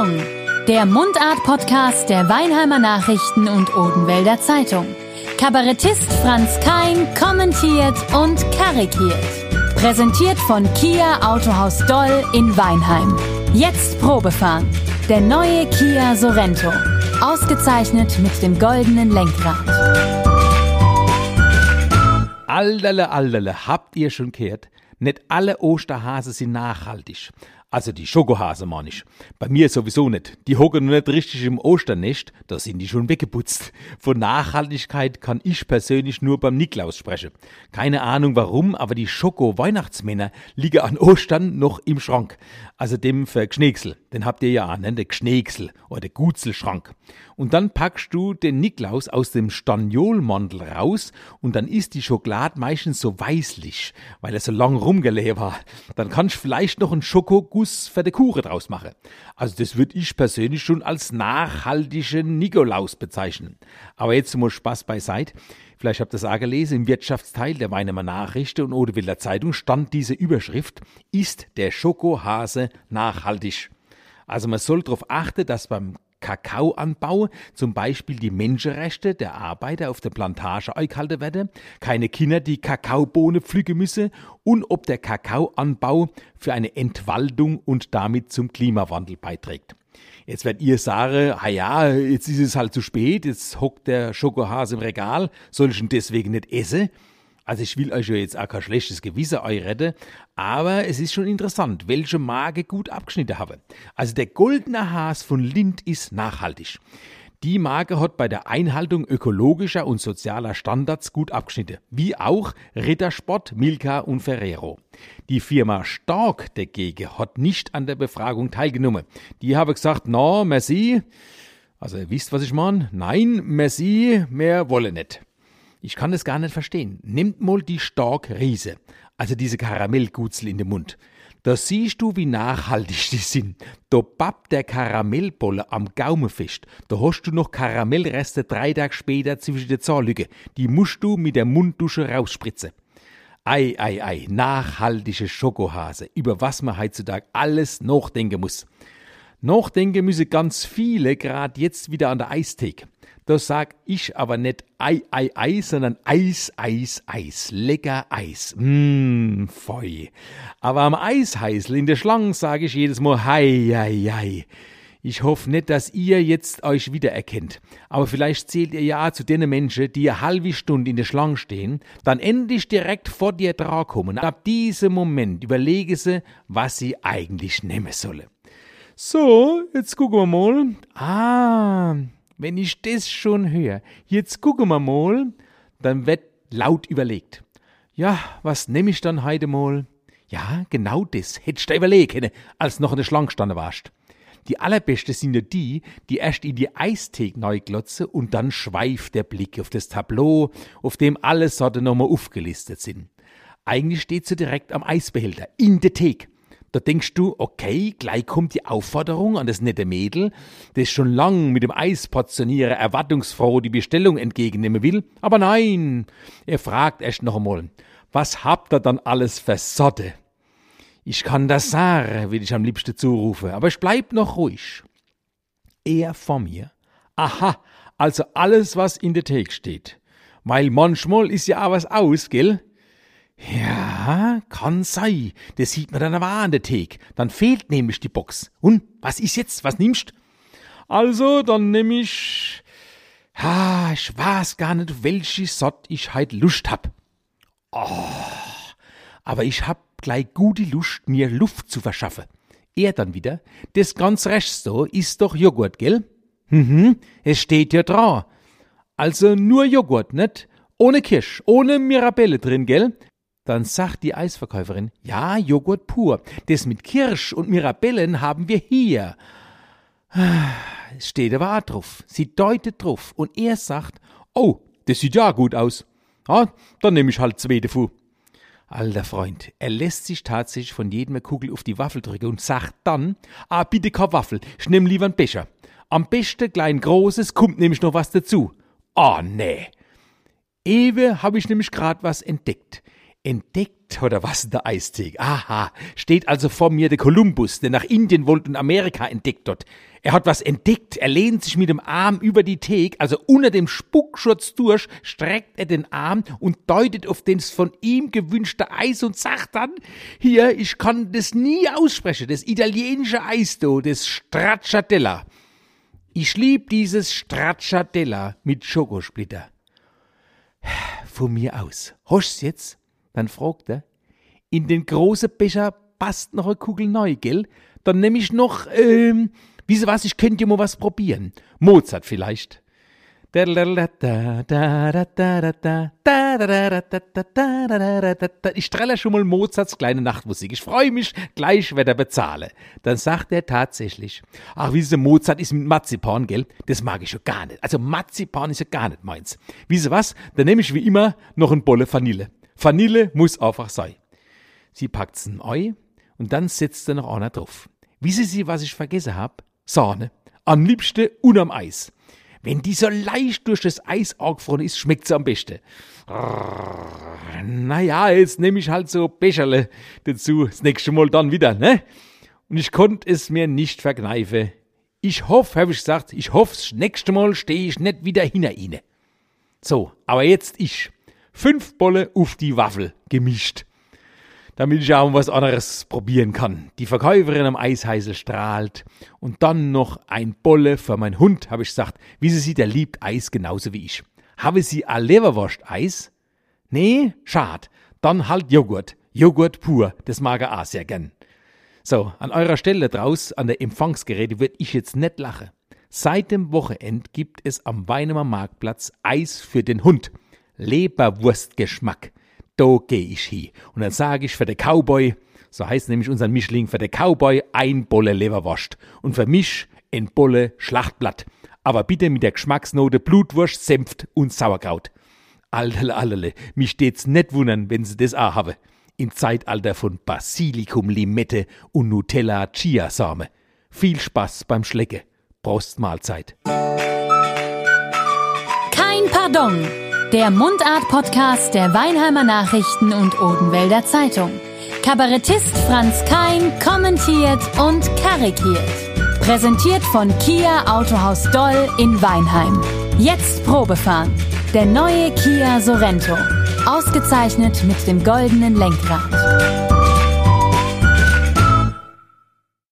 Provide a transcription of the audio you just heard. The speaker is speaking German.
Zeitung. Der Mundart-Podcast der Weinheimer Nachrichten und Odenwälder Zeitung. Kabarettist Franz Kein kommentiert und karikiert. Präsentiert von Kia Autohaus Doll in Weinheim. Jetzt Probefahren. Der neue Kia Sorento. Ausgezeichnet mit dem goldenen Lenkrad. Alterle, alterle, habt ihr schon gehört? Nicht alle Osterhase sind nachhaltig. Also die Schokohase, meine ich. Bei mir sowieso nicht. Die hocken noch nicht richtig im Osternest, da sind die schon weggeputzt. Von Nachhaltigkeit kann ich persönlich nur beim Niklaus sprechen. Keine Ahnung warum, aber die Schoko-Weihnachtsmänner liegen an Ostern noch im Schrank. Also dem für Gschneegsel. Den habt ihr ja an, ne? Der Gschneegsel oder der Gutzelschrank. Und dann packst du den Niklaus aus dem Staniolmandel raus und dann ist die Schokolade meistens so weißlich, weil er so lang rumgelegt war. Dann kannst du vielleicht noch einen Schokoguss für die Kuche draus machen. Also das würde ich persönlich schon als nachhaltigen Nikolaus bezeichnen. Aber jetzt mal Spaß beiseite. Vielleicht habt ihr es auch gelesen, im Wirtschaftsteil der Weinemer Nachrichten und Odewiller Zeitung stand diese Überschrift, ist der Schokohase nachhaltig? Also man soll darauf achten, dass beim Kakaoanbau zum Beispiel die Menschenrechte der Arbeiter auf der Plantage eingehalten werden, keine Kinder die Kakaobohne pflücken müssen und ob der Kakaoanbau für eine Entwaldung und damit zum Klimawandel beiträgt. Jetzt werdet ihr sagen, ah ja, jetzt ist es halt zu spät, jetzt hockt der Schokohase im Regal, soll ich ihn deswegen nicht essen? Also ich will euch ja jetzt auch kein schlechtes Gewissen retten, aber es ist schon interessant, welche Marke gut abgeschnitten habe. Also der goldene Haas von Lind ist nachhaltig. Die Marke hat bei der Einhaltung ökologischer und sozialer Standards gut abgeschnitten, wie auch Rittersport, Milka und Ferrero. Die Firma Stark dagegen hat nicht an der Befragung teilgenommen. Die habe gesagt, na, merci. Also ihr wisst, was ich meine? Nein, merci, mehr wolle nicht. Ich kann das gar nicht verstehen. Nimmt mal die Stark Riese, also diese Karamellgutzel in den Mund. Da siehst du, wie nachhaltig die sind. Da pappt der Karamellbolle am Gaumen fest. Da hast du noch Karamellreste drei Tage später zwischen den Zahnlücken. Die musst du mit der Munddusche rausspritzen. Ei, ei, ei, nachhaltige Schokohase, über was man heutzutage alles nachdenken muss. Nachdenken müssen ganz viele, gerade jetzt wieder an der Eistheke. Da sag ich aber nicht Ei, Ei, Ei, sondern Eis, Eis, Eis. Lecker Eis. Mmm, feu. Aber am Eisheißel in der Schlange sage ich jedes Mal Hei, Hei, Hei. Ich hoffe nicht, dass ihr jetzt euch wiedererkennt. Aber vielleicht zählt ihr ja zu den Menschen, die eine halbe Stunde in der Schlange stehen, dann endlich direkt vor dir dran kommen. Ab diesem Moment überlege sie, was sie eigentlich nehmen sollen. So, jetzt gucken wir mal. Ah, wenn ich das schon höre, jetzt gucken wir mal, dann wird laut überlegt. Ja, was nehme ich dann heute mal? Ja, genau das hättest du können, als noch in der Schlange gestanden warst. Die allerbeste sind ja die, die erst in die Eistheke neu glotzen und dann schweift der Blick auf das Tableau, auf dem alle Sorten nochmal aufgelistet sind. Eigentlich steht sie direkt am Eisbehälter, in der Theke. Da denkst du, okay, gleich kommt die Aufforderung an das nette Mädel, das schon lang mit dem Eisportionierer erwartungsfroh die Bestellung entgegennehmen will. Aber nein, er fragt erst noch einmal, was habt ihr dann alles für Sorte? Ich kann das sagen, will ich am liebsten zurufen, aber ich bleib noch ruhig. Er vor mir. Aha, also alles, was in der Theke steht. Weil manchmal ist ja auch was aus, gell? Ja, kann sein. Das sieht man dann aber an der Theke. Dann fehlt nämlich die Box. Und, was ist jetzt? Was nimmst? Also, dann nehm ich... Ah, ich weiß gar nicht, welche Sort ich heut Lust hab. Oh, aber ich hab gleich gute Lust, mir Luft zu verschaffen. Er dann wieder, das ganz recht so, ist doch Joghurt, gell? Mhm, es steht ja dran. Also nur Joghurt, nicht? Ohne Kirsch, ohne Mirabelle drin, gell? Dann sagt die Eisverkäuferin, ja, Joghurt pur. Das mit Kirsch und Mirabellen haben wir hier. Es steht aber auch drauf. Sie deutet drauf und er sagt, oh, das sieht ja gut aus. Ah, dann nehme ich halt zwei davon. Alter Freund, er lässt sich tatsächlich von jedem Kugel auf die Waffel drücken und sagt dann, ah, bitte keine Waffel, ich nehm lieber einen Becher. Am besten klein großes, kommt nämlich noch was dazu. Ah, oh, nee. Ewe habe ich nämlich grad was entdeckt. Entdeckt oder was der Eistheke? Aha, steht also vor mir der Kolumbus, der nach Indien wollte und Amerika entdeckt dort. Er hat was entdeckt. Er lehnt sich mit dem Arm über die Theke, also unter dem Spuckschutz durch, streckt er den Arm und deutet auf das von ihm gewünschte Eis und sagt dann, hier, ich kann das nie aussprechen, das italienische Eis, do, das Stracciatella. Ich lieb dieses Stracciatella mit Schokosplitter. Von mir aus. Hosch's jetzt? Dann fragt er, in den großen Becher passt noch eine Kugel neu, gell? Dann nehm ich noch, ähm, Wieso was, ich könnte ja mal was probieren. Mozart vielleicht. Ich streller schon mal Mozarts kleine Nachtmusik. Ich freue mich, gleich wird er bezahle. Dann sagt er tatsächlich, ach, wie Mozart ist mit Marzipan, gell? Das mag ich ja gar nicht. Also Marzipan ist ja gar nicht meins. Wieso was? Dann nehme ich wie immer noch ein Bolle Vanille. Vanille muss einfach sein. Sie packt's ein Ei und dann setzt er noch einer drauf. Wissen Sie, was ich vergessen hab? Sahne. Am liebsten unterm Eis. Wenn die so leicht durch das Eis angefroren ist, schmeckt sie am besten. Naja, jetzt nehme ich halt so Becherle dazu, das nächste Mal dann wieder, ne? Und ich konnte es mir nicht verkneifen. Ich hoffe, habe ich gesagt, ich hoffe, das nächste Mal stehe ich nicht wieder hinter Ihnen. So, aber jetzt ich. Fünf Bolle auf die Waffel gemischt damit ich auch was anderes probieren kann. Die Verkäuferin am Eisheisel strahlt. Und dann noch ein Bolle für meinen Hund, habe ich gesagt. Wie sie sieht, der liebt Eis genauso wie ich. Habe sie a Leberwurst Eis? Nee, schad. Dann halt Joghurt. Joghurt pur, das mag er auch sehr gern. So, an eurer Stelle draus, an der Empfangsgeräte, würde ich jetzt nicht lachen. Seit dem Wochenend gibt es am Weinemer Marktplatz Eis für den Hund. Leberwurstgeschmack da gehe ich hin. Und dann sage ich für den Cowboy, so heißt nämlich unser Mischling, für den Cowboy ein Bolle Leberwurst und für mich ein Bolle Schlachtblatt. Aber bitte mit der Geschmacksnote Blutwurst, Senft und Sauerkraut. Allerle, allerle, mich steht's nicht wundern, wenn sie das auch haben. Im Zeitalter von Basilikum, Limette und Nutella Chiasame. Viel Spaß beim Schlecke. Prost Mahlzeit. Kein Pardon. Der Mundart-Podcast der Weinheimer Nachrichten und Odenwälder Zeitung. Kabarettist Franz Kein kommentiert und karikiert. Präsentiert von Kia Autohaus Doll in Weinheim. Jetzt Probefahren. Der neue Kia Sorento. Ausgezeichnet mit dem goldenen Lenkrad.